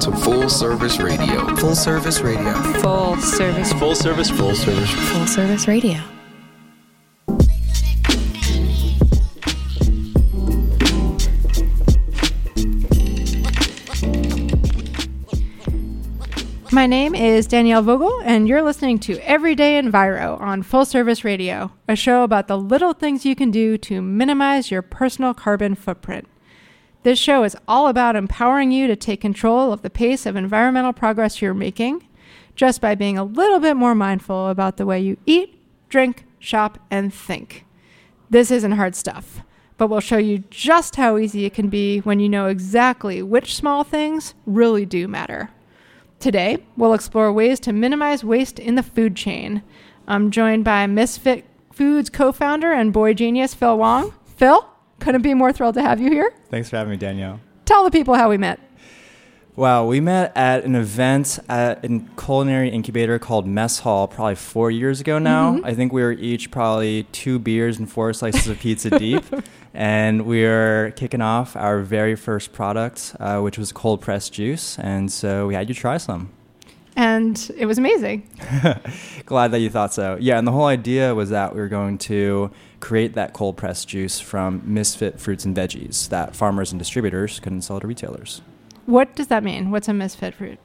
tuned into Full Service Radio. Full Service Radio. Full service. Full service, full service. Full service radio. My name is Danielle Vogel, and you're listening to Everyday Enviro on Full Service Radio, a show about the little things you can do to minimize your personal carbon footprint. This show is all about empowering you to take control of the pace of environmental progress you're making just by being a little bit more mindful about the way you eat, drink, shop, and think. This isn't hard stuff, but we'll show you just how easy it can be when you know exactly which small things really do matter. Today, we'll explore ways to minimize waste in the food chain. I'm joined by Misfit Foods co founder and boy genius, Phil Wong. Phil, couldn't be more thrilled to have you here. Thanks for having me, Danielle. Tell the people how we met. Wow, we met at an event at a culinary incubator called Mess Hall probably four years ago now. I think we were each probably two beers and four slices of pizza deep. And we were kicking off our very first product, uh, which was cold pressed juice. And so we had you try some. And it was amazing. Glad that you thought so. Yeah, and the whole idea was that we were going to create that cold pressed juice from misfit fruits and veggies that farmers and distributors couldn't sell to retailers. What does that mean? What's a misfit fruit?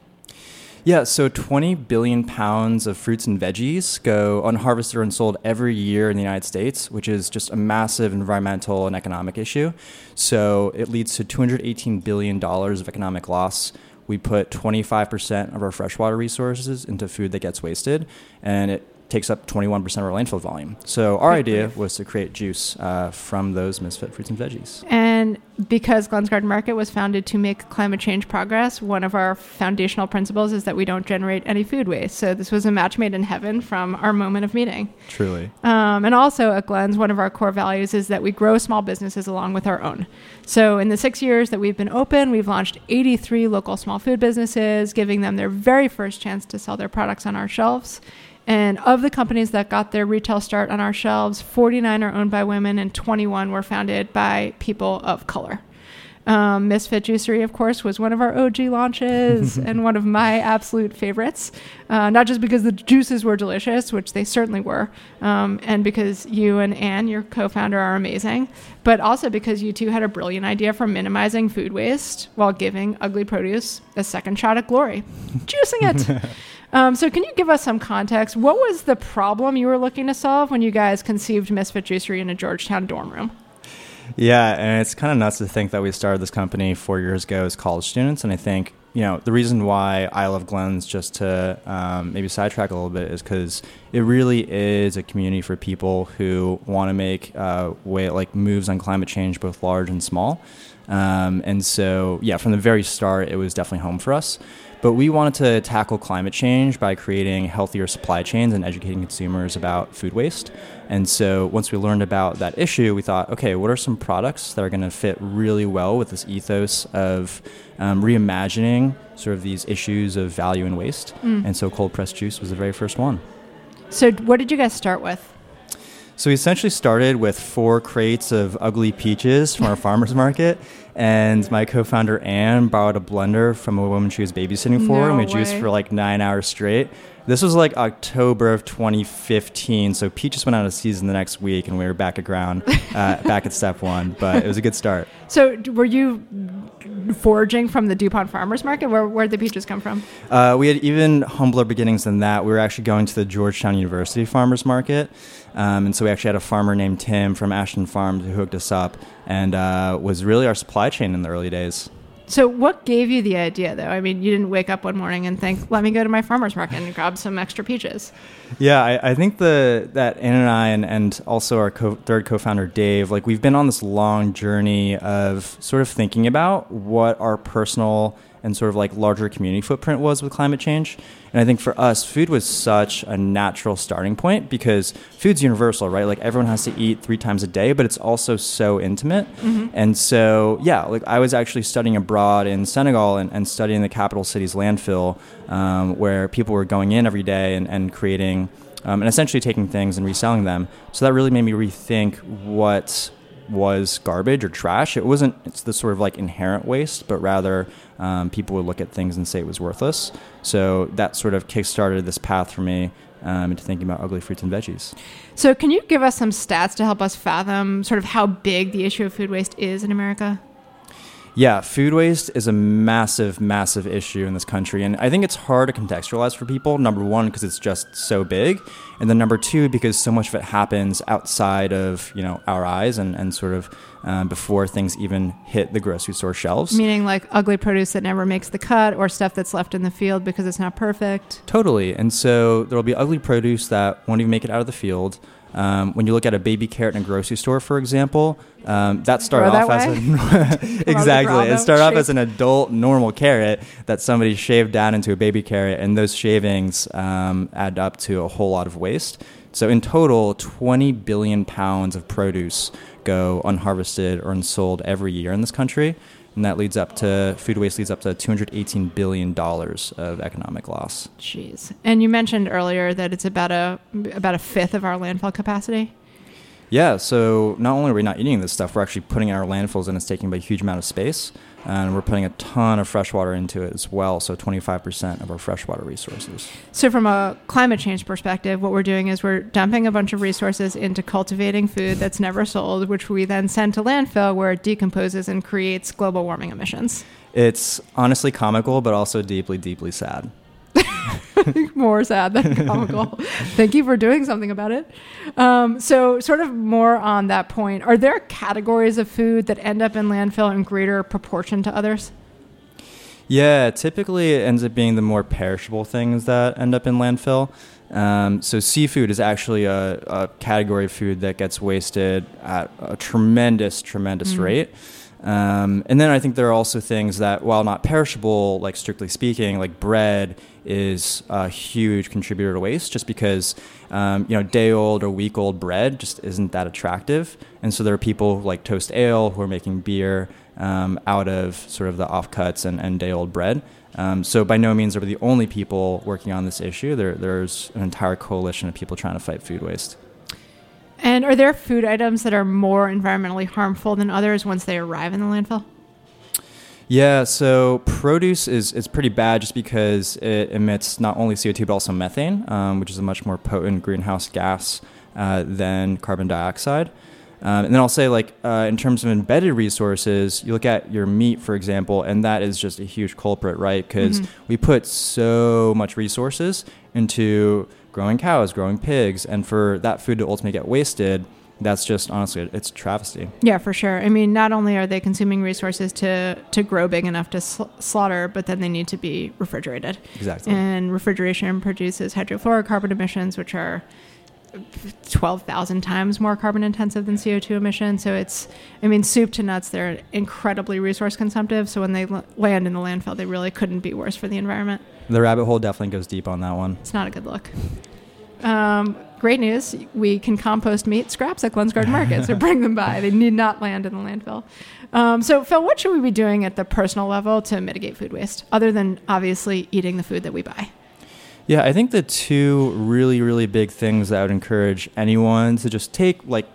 Yeah, so 20 billion pounds of fruits and veggies go unharvested and sold every year in the United States, which is just a massive environmental and economic issue. So it leads to $218 billion of economic loss. We put 25% of our freshwater resources into food that gets wasted, and it takes up 21% of our landfill volume. So our idea was to create juice uh, from those misfit fruits and veggies. And because Glens Garden Market was founded to make climate change progress, one of our foundational principles is that we don't generate any food waste. So this was a match made in heaven from our moment of meeting. Truly. Um, and also at Glens, one of our core values is that we grow small businesses along with our own. So in the six years that we've been open, we've launched 83 local small food businesses, giving them their very first chance to sell their products on our shelves. And of the companies that got their retail start on our shelves, 49 are owned by women and 21 were founded by people of color. Um, Misfit Juicery, of course, was one of our OG launches and one of my absolute favorites. Uh, not just because the juices were delicious, which they certainly were, um, and because you and Anne, your co founder, are amazing, but also because you two had a brilliant idea for minimizing food waste while giving ugly produce a second shot at glory, juicing it. Um, so, can you give us some context? What was the problem you were looking to solve when you guys conceived Misfit Juicery in a Georgetown dorm room? Yeah, and it's kind of nuts to think that we started this company four years ago as college students. And I think, you know, the reason why I love Glens just to um, maybe sidetrack a little bit, is because it really is a community for people who want to make uh, way like moves on climate change, both large and small. Um, and so, yeah, from the very start, it was definitely home for us. But we wanted to tackle climate change by creating healthier supply chains and educating consumers about food waste. And so once we learned about that issue, we thought, okay, what are some products that are going to fit really well with this ethos of um, reimagining sort of these issues of value and waste? And so cold pressed juice was the very first one. So, what did you guys start with? So we essentially started with four crates of ugly peaches from our farmers market, and my co-founder Anne borrowed a blender from a woman she was babysitting for, No and we juiced for like nine hours straight. This was like October of 2015, so peaches went out of season the next week, and we were back at ground, uh, back at step one. But it was a good start. So, were you foraging from the DuPont Farmers Market? Where where'd the peaches come from? Uh, we had even humbler beginnings than that. We were actually going to the Georgetown University Farmers Market. Um, and so we actually had a farmer named Tim from Ashton Farms who hooked us up and uh, was really our supply chain in the early days. So, what gave you the idea, though? I mean, you didn't wake up one morning and think, "Let me go to my farmers market and grab some extra peaches." Yeah, I, I think the that Ann and I and, and also our co- third co-founder Dave, like we've been on this long journey of sort of thinking about what our personal and sort of like larger community footprint was with climate change. And I think for us, food was such a natural starting point because food's universal, right? Like everyone has to eat three times a day, but it's also so intimate. Mm-hmm. And so, yeah, like I was actually studying abroad in Senegal and, and studying the capital city's landfill, um, where people were going in every day and, and creating um, and essentially taking things and reselling them. So that really made me rethink what was garbage or trash. It wasn't it's the sort of like inherent waste, but rather um, people would look at things and say it was worthless. So that sort of kickstarted this path for me um, into thinking about ugly fruits and veggies. So, can you give us some stats to help us fathom sort of how big the issue of food waste is in America? Yeah, food waste is a massive, massive issue in this country. And I think it's hard to contextualize for people. Number one, because it's just so big. And then number two, because so much of it happens outside of, you know, our eyes and, and sort of um, before things even hit the grocery store shelves. Meaning like ugly produce that never makes the cut or stuff that's left in the field because it's not perfect. Totally. And so there will be ugly produce that won't even make it out of the field. Um, when you look at a baby carrot in a grocery store, for example, um, that started off that as a, exactly. It started off as an adult normal carrot that somebody shaved down into a baby carrot, and those shavings um, add up to a whole lot of waste. So in total, 20 billion pounds of produce go unharvested or unsold every year in this country, and that leads up to food waste leads up to 218 billion dollars of economic loss. Jeez. And you mentioned earlier that it's about a about a fifth of our landfill capacity. Yeah, so not only are we not eating this stuff, we're actually putting in our landfills and it's taking up a huge amount of space. And we're putting a ton of fresh water into it as well. So 25% of our freshwater resources. So, from a climate change perspective, what we're doing is we're dumping a bunch of resources into cultivating food that's never sold, which we then send to landfill where it decomposes and creates global warming emissions. It's honestly comical, but also deeply, deeply sad. more sad than comical. Thank you for doing something about it. Um, so, sort of more on that point, are there categories of food that end up in landfill in greater proportion to others? Yeah, typically it ends up being the more perishable things that end up in landfill. Um, so seafood is actually a, a category of food that gets wasted at a tremendous, tremendous Mm. rate. Um, and then I think there are also things that, while not perishable, like strictly speaking, like bread is a huge contributor to waste, just because um, you know day old or week old bread just isn't that attractive. And so there are people like Toast Ale who are making beer um, out of sort of the offcuts and, and day old bread. Um, so by no means are we the only people working on this issue. There, there's an entire coalition of people trying to fight food waste. And are there food items that are more environmentally harmful than others once they arrive in the landfill? Yeah, so produce is, is pretty bad just because it emits not only CO2 but also methane, um, which is a much more potent greenhouse gas uh, than carbon dioxide. Um, and then I'll say, like, uh, in terms of embedded resources, you look at your meat, for example, and that is just a huge culprit, right? Because Mhm. we put so much resources into growing cows, growing pigs, and for that food to ultimately get wasted, that's just honestly, it's a travesty. Yeah, for sure. I mean, not only are they consuming resources to to grow big enough to sl- slaughter, but then they need to be refrigerated. Exactly. And refrigeration produces hydrofluorocarbon emissions, which are 12,000 times more carbon intensive than CO2 emissions. So it's, I mean, soup to nuts, they're incredibly resource consumptive. So when they l- land in the landfill, they really couldn't be worse for the environment. the rabbit hole definitely goes deep on that one. It's not a good look. Um, great news. We can compost meat scraps at Glens Garden Market, so bring them by. They need not land in the landfill. Um, so, Phil, what should we be doing at the personal level to mitigate food waste, other than obviously eating the food that we buy? Yeah, I think the two really, really big things that I would encourage anyone to just take, like,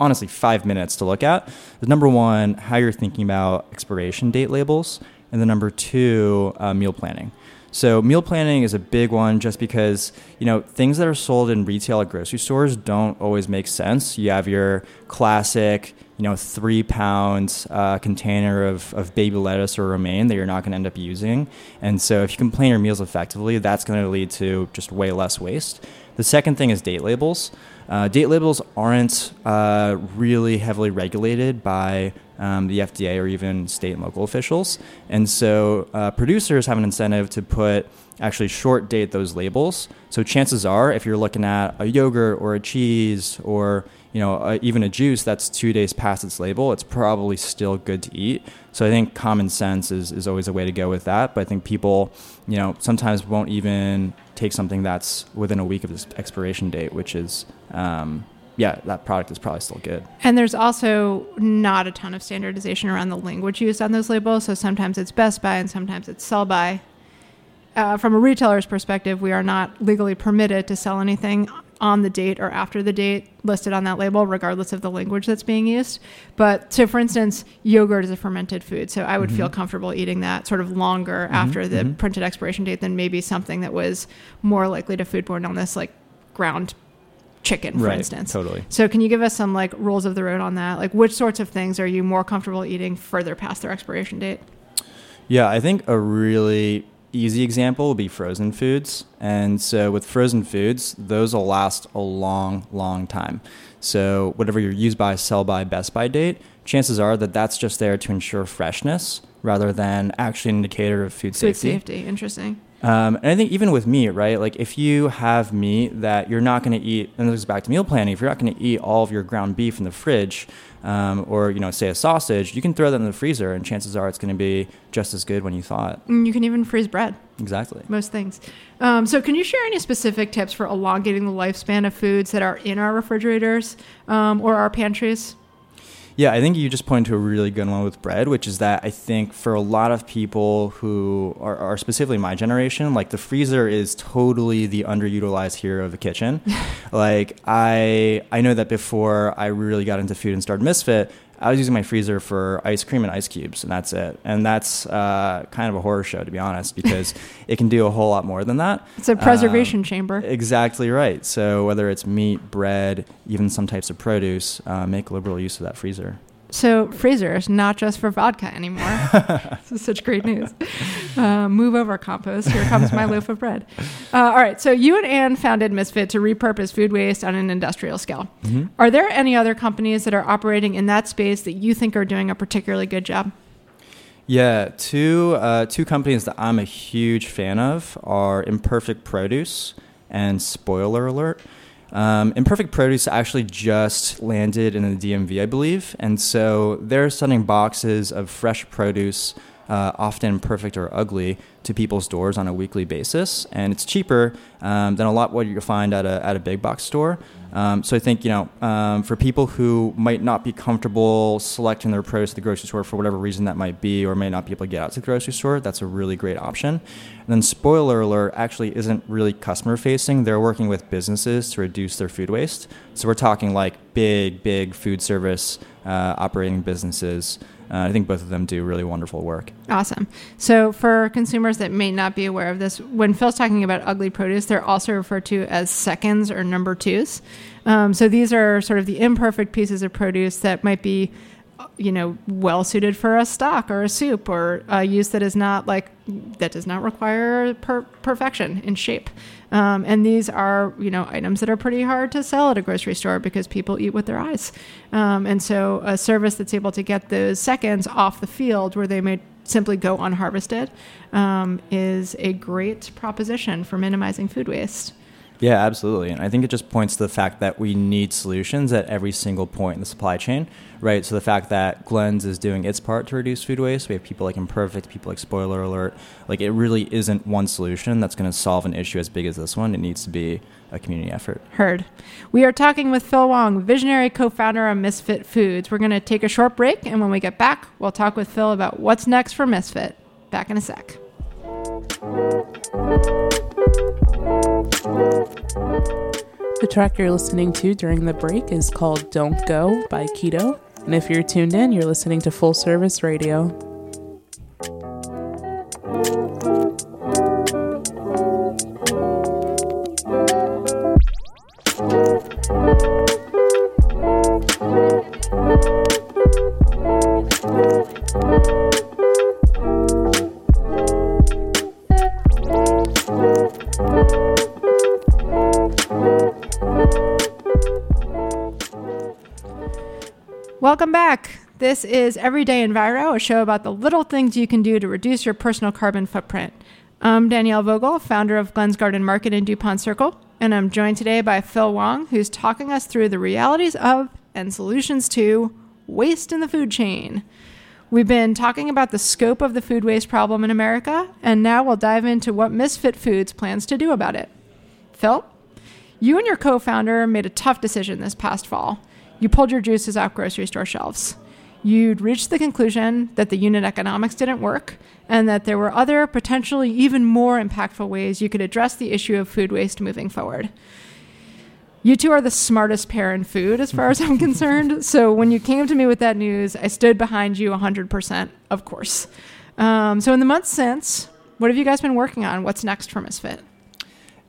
honestly, five minutes to look at is number one, how you're thinking about expiration date labels, and then number two, uh, meal planning. So meal planning is a big one just because, you know, things that are sold in retail at grocery stores don't always make sense. You have your classic, you know, three pound uh, container of, of baby lettuce or romaine that you're not going to end up using. And so if you can plan your meals effectively, that's going to lead to just way less waste. The second thing is date labels. Uh, date labels aren't uh, really heavily regulated by um, the FDA, or even state and local officials. And so uh, producers have an incentive to put actually short date those labels. So chances are, if you're looking at a yogurt or a cheese or you know uh, even a juice that's two days past its label, it's probably still good to eat. So I think common sense is, is always a way to go with that. But I think people, you know, sometimes won't even take something that's within a week of its expiration date, which is um, yeah, that product is probably still good. And there's also not a ton of standardization around the language used on those labels. So sometimes it's best by and sometimes it's sell by uh, from a retailer's perspective, we are not legally permitted to sell anything on the date or after the date listed on that label, regardless of the language that's being used. But so, for instance, yogurt is a fermented food, so I would mm-hmm. feel comfortable eating that sort of longer mm-hmm. after the mm-hmm. printed expiration date than maybe something that was more likely to foodborne illness, like ground chicken, for right, instance. Totally. So, can you give us some like rules of the road on that? Like, which sorts of things are you more comfortable eating further past their expiration date? Yeah, I think a really easy example would be frozen foods. And so with frozen foods, those will last a long, long time. So whatever your use by, sell by, best by date, chances are that that's just there to ensure freshness rather than actually an indicator of food, food safety. safety, interesting. Um, and I think even with meat, right? Like if you have meat that you're not going to eat, and this goes back to meal planning, if you're not going to eat all of your ground beef in the fridge, um, or you know, say a sausage, you can throw that in the freezer, and chances are it's going to be just as good when you thaw it. And you can even freeze bread. Exactly. Most things. Um, so, can you share any specific tips for elongating the lifespan of foods that are in our refrigerators um, or our pantries? Yeah, I think you just pointed to a really good one with bread, which is that I think for a lot of people who are, are specifically my generation, like the freezer is totally the underutilized hero of the kitchen. like I, I know that before I really got into food and started Misfit, I was using my freezer for ice cream and ice cubes, and that's it. And that's uh, kind of a horror show, to be honest, because it can do a whole lot more than that. It's a preservation um, chamber. Exactly right. So whether it's meat, bread, even some types of produce, uh, make liberal use of that freezer. So freezers, not just for vodka anymore. this is such great news. Uh, move over, compost. Here comes my loaf of bread. Uh, all right. So you and Anne founded Misfit to repurpose food waste on an industrial scale. Mm-hmm. Are there any other companies that are operating in that space that you think are doing a particularly good job? Yeah, two uh, two companies that I'm a huge fan of are Imperfect Produce and Spoiler Alert. Um, Imperfect Produce actually just landed in the DMV, I believe, and so they're sending boxes of fresh produce, uh, often perfect or ugly, to people's doors on a weekly basis, and it's cheaper um, than a lot what you find at a at a big box store. Um, so I think you know um, for people who might not be comfortable selecting their produce at the grocery store for whatever reason that might be, or may not be able to get out to the grocery store, that's a really great option. And then spoiler alert, actually isn't really customer facing. They're working with businesses to reduce their food waste. So we're talking like big, big food service uh, operating businesses. Uh, I think both of them do really wonderful work. Awesome. So, for consumers that may not be aware of this, when Phil's talking about ugly produce, they're also referred to as seconds or number twos. Um, so, these are sort of the imperfect pieces of produce that might be you know, well suited for a stock or a soup or a use that is not like that does not require per- perfection in shape. Um, and these are, you know, items that are pretty hard to sell at a grocery store because people eat with their eyes. Um, and so, a service that's able to get those seconds off the field where they may simply go unharvested um, is a great proposition for minimizing food waste. Yeah, absolutely. And I think it just points to the fact that we need solutions at every single point in the supply chain, right? So the fact that Glens is doing its part to reduce food waste, we have people like Imperfect, people like Spoiler Alert. Like it really isn't one solution that's going to solve an issue as big as this one. It needs to be a community effort. Heard. We are talking with Phil Wong, visionary co founder of Misfit Foods. We're going to take a short break, and when we get back, we'll talk with Phil about what's next for Misfit. Back in a sec. The track you're listening to during the break is called Don't Go by Keto. And if you're tuned in, you're listening to Full Service Radio. This is Everyday Enviro, a show about the little things you can do to reduce your personal carbon footprint. I'm Danielle Vogel, founder of Glens Garden Market in DuPont Circle, and I'm joined today by Phil Wong, who's talking us through the realities of and solutions to waste in the food chain. We've been talking about the scope of the food waste problem in America, and now we'll dive into what Misfit Foods plans to do about it. Phil, you and your co founder made a tough decision this past fall. You pulled your juices off grocery store shelves. You'd reach the conclusion that the unit economics didn't work and that there were other, potentially even more impactful ways you could address the issue of food waste moving forward. You two are the smartest pair in food, as far as I'm concerned. So when you came to me with that news, I stood behind you 100%, of course. Um, so in the months since, what have you guys been working on? What's next for Misfit?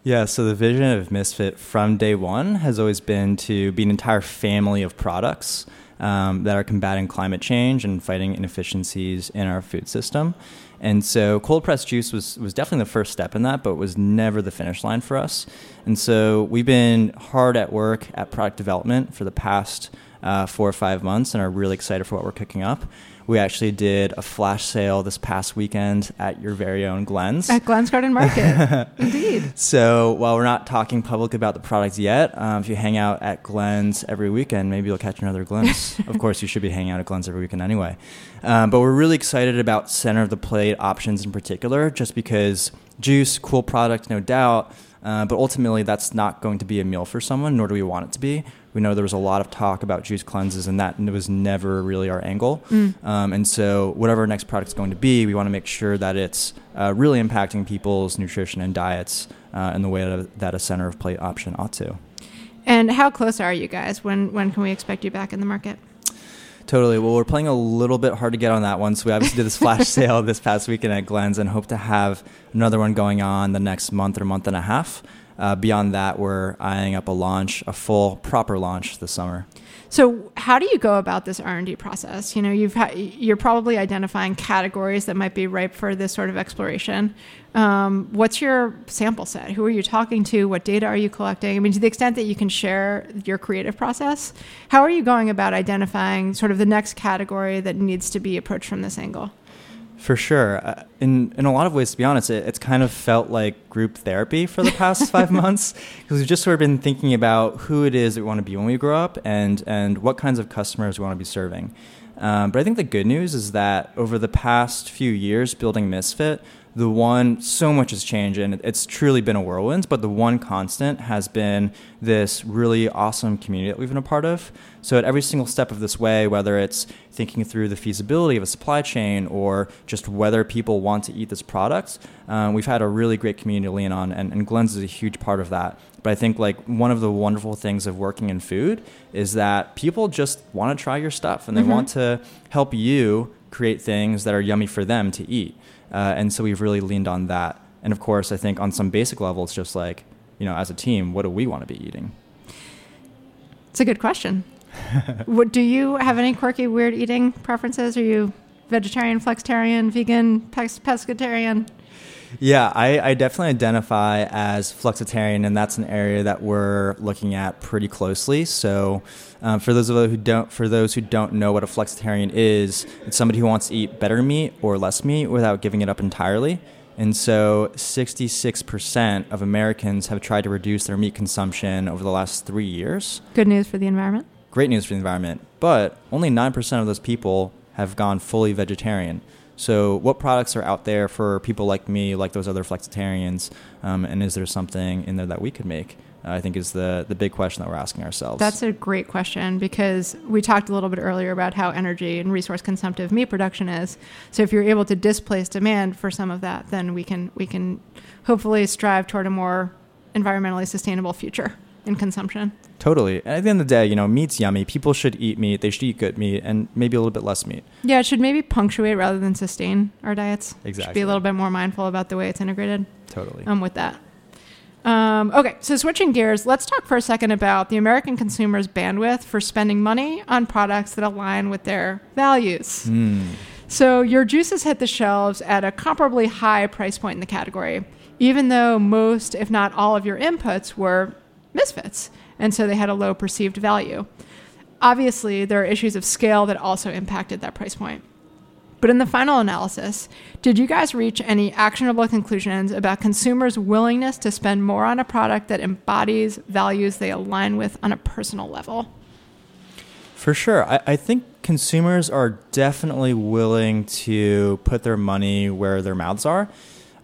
Yeah, so the vision of Misfit from day one has always been to be an entire family of products um, that are combating climate change and fighting inefficiencies in our food system. And so cold pressed juice was, was definitely the first step in that, but was never the finish line for us. And so we've been hard at work at product development for the past uh, four or five months and are really excited for what we're cooking up. We actually did a flash sale this past weekend at your very own Glen's. At Glen's Garden Market. Indeed. So while we're not talking public about the products yet, um, if you hang out at Glen's every weekend, maybe you'll catch another glimpse. of course, you should be hanging out at Glen's every weekend anyway. Um, but we're really excited about center of the plate options in particular, just because juice, cool product, no doubt. Uh, but ultimately, that's not going to be a meal for someone, nor do we want it to be. We know there was a lot of talk about juice cleanses, and that was never really our angle. Mm. Um, and so, whatever our next product is going to be, we want to make sure that it's uh, really impacting people's nutrition and diets uh, in the way that, that a center of plate option ought to. And how close are you guys? When when can we expect you back in the market? Totally. Well, we're playing a little bit hard to get on that one. So we obviously did this flash sale this past weekend at Glen's and hope to have another one going on the next month or month and a half. Uh, beyond that, we're eyeing up a launch, a full proper launch this summer. So, how do you go about this R and D process? You know, you've ha- you're probably identifying categories that might be ripe for this sort of exploration. Um, what's your sample set? Who are you talking to? What data are you collecting? I mean, to the extent that you can share your creative process, how are you going about identifying sort of the next category that needs to be approached from this angle? For sure. Uh, in in a lot of ways, to be honest, it, it's kind of felt like group therapy for the past five months because we've just sort of been thinking about who it is that we want to be when we grow up and and what kinds of customers we want to be serving. Um, but I think the good news is that over the past few years, building Misfit, the one so much has changed and it's truly been a whirlwind but the one constant has been this really awesome community that we've been a part of. So at every single step of this way whether it's thinking through the feasibility of a supply chain or just whether people want to eat this product um, we've had a really great community to lean on and, and glen's is a huge part of that. But i think like one of the wonderful things of working in food is that people just want to try your stuff and they mm-hmm. want to help you create things that are yummy for them to eat uh, and so we've really leaned on that. And of course, I think on some basic level, it's just like, you know, as a team, what do we want to be eating? It's a good question. what, do you have any quirky, weird eating preferences? Are you vegetarian, flexitarian, vegan, pescatarian? Yeah, I, I, definitely identify as flexitarian, and that's an area that we're looking at pretty closely. So, um, for those of who don't, for those who don't know what a flexitarian is, it's somebody who wants to eat better meat or less meat without giving it up entirely. And so, 66% of Americans have tried to reduce their meat consumption over the last three years. Good news for the environment. Great news for the environment, but only 9% of those people have gone fully vegetarian. So, what products are out there for people like me, like those other flexitarians, um, and is there something in there that we could make? I think is the the big question that we're asking ourselves. That's a great question because we talked a little bit earlier about how energy and resource consumptive meat production is. So, if you're able to displace demand for some of that, then we can we can hopefully strive toward a more environmentally sustainable future in consumption. Totally. And at the end of the day, you know, meat's yummy. People should eat meat. They should eat good meat and maybe a little bit less meat. Yeah, it should maybe punctuate rather than sustain our diets. Exactly. Should be a little bit more mindful about the way it's integrated. Totally. I'm with that. Um, okay, so switching gears, let's talk for a second about the American consumer's bandwidth for spending money on products that align with their values. Mm. So your juices hit the shelves at a comparably high price point in the category, even though most, if not all, of your inputs were misfits, and so they had a low perceived value. Obviously, there are issues of scale that also impacted that price point. But in the final analysis, did you guys reach any actionable conclusions about consumers' willingness to spend more on a product that embodies values they align with on a personal level? For sure. I, I think consumers are definitely willing to put their money where their mouths are.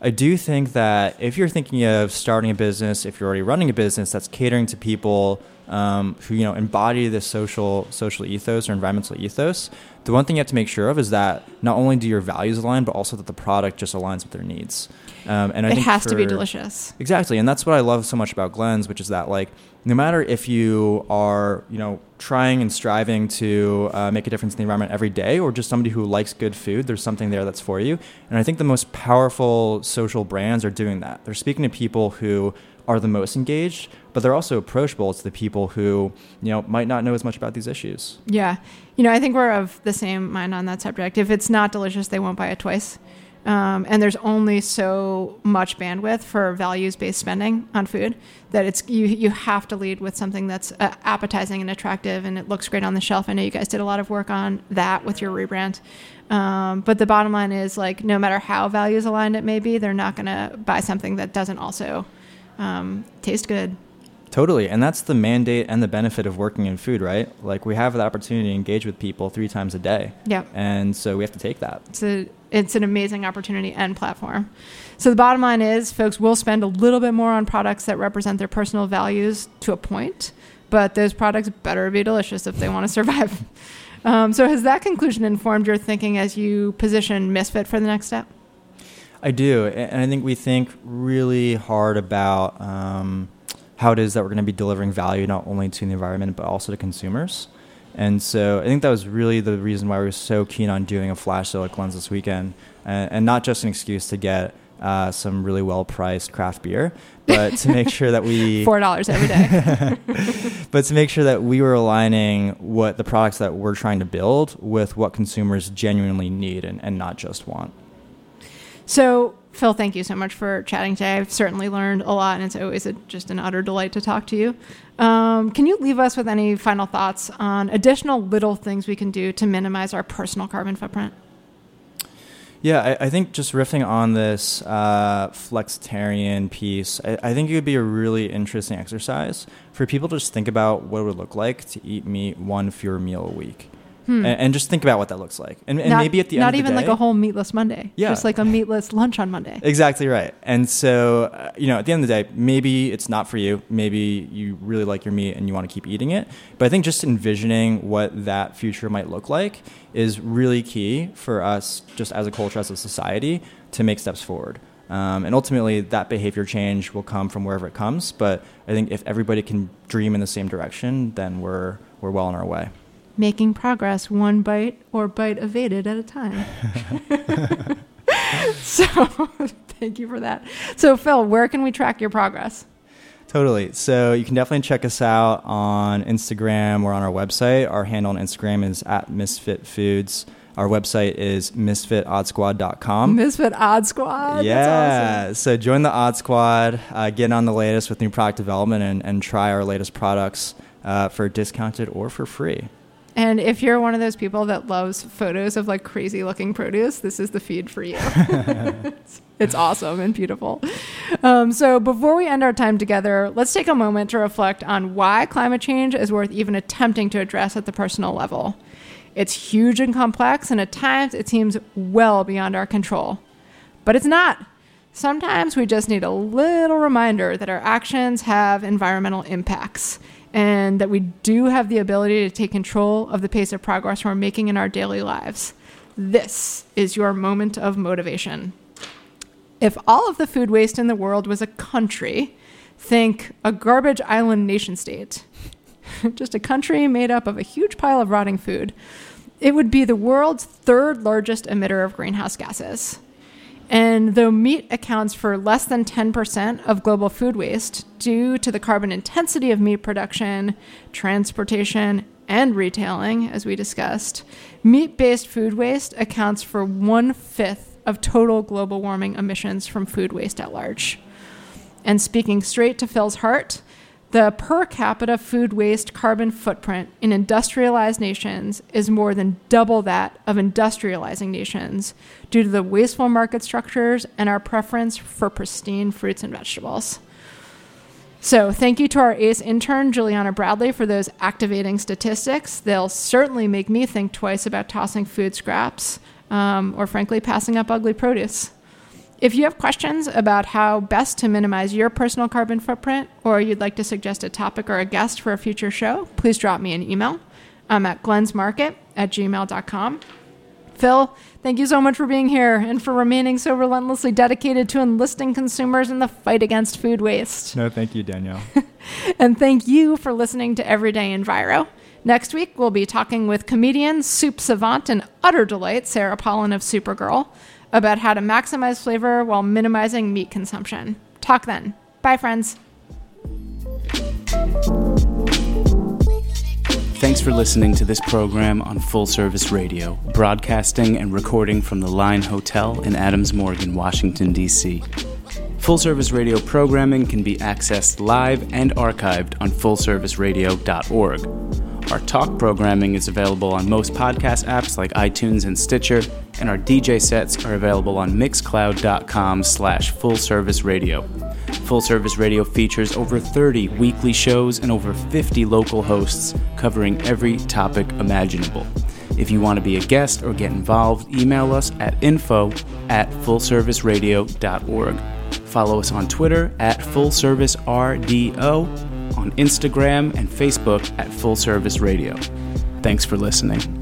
I do think that if you're thinking of starting a business, if you're already running a business that's catering to people um, who you know embody this social social ethos or environmental ethos, the one thing you have to make sure of is that not only do your values align, but also that the product just aligns with their needs. Um, and I it has to be delicious. Exactly, and that's what I love so much about Glens, which is that like no matter if you are you know trying and striving to uh, make a difference in the environment every day, or just somebody who likes good food, there's something there that's for you. And I think the most powerful social brands are doing that. They're speaking to people who are the most engaged, but they're also approachable to the people who you know might not know as much about these issues. Yeah. You know, I think we're of the same mind on that subject. If it's not delicious, they won't buy it twice. Um, and there's only so much bandwidth for values-based spending on food that it's you you have to lead with something that's uh, appetizing and attractive, and it looks great on the shelf. I know you guys did a lot of work on that with your rebrand. Um, but the bottom line is like, no matter how values aligned it may be, they're not going to buy something that doesn't also um, taste good. Totally, and that's the mandate and the benefit of working in food, right? Like we have the opportunity to engage with people three times a day, Yeah. and so we have to take that. it's a it's an amazing opportunity and platform. So the bottom line is, folks will spend a little bit more on products that represent their personal values to a point, but those products better be delicious if they want to survive. Um, so has that conclusion informed your thinking as you position Misfit for the next step? I do, and I think we think really hard about um, how it is that we're going to be delivering value not only to the environment but also to consumers. And so I think that was really the reason why we were so keen on doing a flash sale at Glens this weekend, and, and not just an excuse to get uh, some really well-priced craft beer, but to make sure that we Four dollars every day. but to make sure that we were aligning what the products that we're trying to build with what consumers genuinely need and, and not just want. So, Phil, thank you so much for chatting today. I've certainly learned a lot, and it's always a, just an utter delight to talk to you. Um, can you leave us with any final thoughts on additional little things we can do to minimize our personal carbon footprint? Yeah, I, I think just riffing on this uh, flexitarian piece, I, I think it would be a really interesting exercise for people to just think about what it would look like to eat meat one fewer meal a week. And, and just think about what that looks like. And, and Hmm. not, maybe at the end not of the even like a whole meatless Monday. Yeah. just like a meatless lunch on Monday. Exactly right. And so, uh, you know, at the end of the day, maybe it's not for you. Maybe you really like your meat and you want to keep eating it. But I think just envisioning what that future might look like is really key for us, just as a culture, as a society, to make steps forward. Um, and ultimately, that behavior change will come from wherever it comes. But I think if everybody can dream in the same direction, then we're we're well on our way. Making progress one bite or bite evaded at a time. so, thank you for that. So, Phil, where can we track your progress? Totally. So you can definitely check us out on Instagram or on our website. Our handle on Instagram is at Misfit Foods. Our website is misfitoddsquad.com. Misfit Odd Squad. yeah. That's awesome. So join the Odd Squad, uh, get on the latest with new product development, and, and try our latest products uh, for discounted or for free. And if you're one of those people that loves photos of like crazy looking produce, this is the feed for you. it's, it's awesome and beautiful. Um, so before we end our time together, let's take a moment to reflect on why climate change is worth even attempting to address at the personal level. It's huge and complex, and at times it seems well beyond our control. But it's not. Sometimes we just need a little reminder that our actions have environmental impacts and that we do have the ability to take control of the pace of progress we're making in our daily lives. This is your moment of motivation. If all of the food waste in the world was a country, think a garbage island nation state, just a country made up of a huge pile of rotting food, it would be the world's third largest emitter of greenhouse gases. And though meat accounts for less than 10% of global food waste due to the carbon intensity of meat production, transportation, and retailing, as we discussed, meat based food waste accounts for one fifth of total global warming emissions from food waste at large. And speaking straight to Phil's heart, The per capita food waste carbon footprint in industrialized nations is more than double that of industrializing nations due to the wasteful market structures and our preference for pristine fruits and vegetables. So, thank you to our ACE intern, Juliana Bradley, for those activating statistics. They'll certainly make me think twice about tossing food scraps um, or, frankly, passing up ugly produce. If you have questions about how best to minimize your personal carbon footprint, or you'd like to suggest a topic or a guest for a future show, please drop me an email. I'm at glensmarket at gmail.com. Phil, thank you so much for being here and for remaining so relentlessly dedicated to enlisting consumers in the fight against food waste. No, thank you, Danielle. and thank you for listening to Everyday Enviro. Next week, we'll be talking with comedian, soup savant, and utter delight, Sara Polon of Souper Girl about how to maximize flavor while minimizing meat consumption. Talk then. Bye, friends. Thanks for listening to this program on Full Service Radio, broadcasting and recording from the Line Hotel in Adams Morgan, Washington, D.C. Full Service Radio programming can be accessed live and archived on fullserviceradio.org. Our talk programming is available on most podcast apps like iTunes and Stitcher, and our DJ sets are available on mixcloud.com slash full service radio. Full Service Radio features over 30 weekly shows and over 50 local hosts covering every topic imaginable. If you want to be a guest or get involved, email us at info at fullserviceradio.org. Follow us on Twitter at fullservicerdo on Instagram and Facebook at Full Service Radio. Thanks for listening.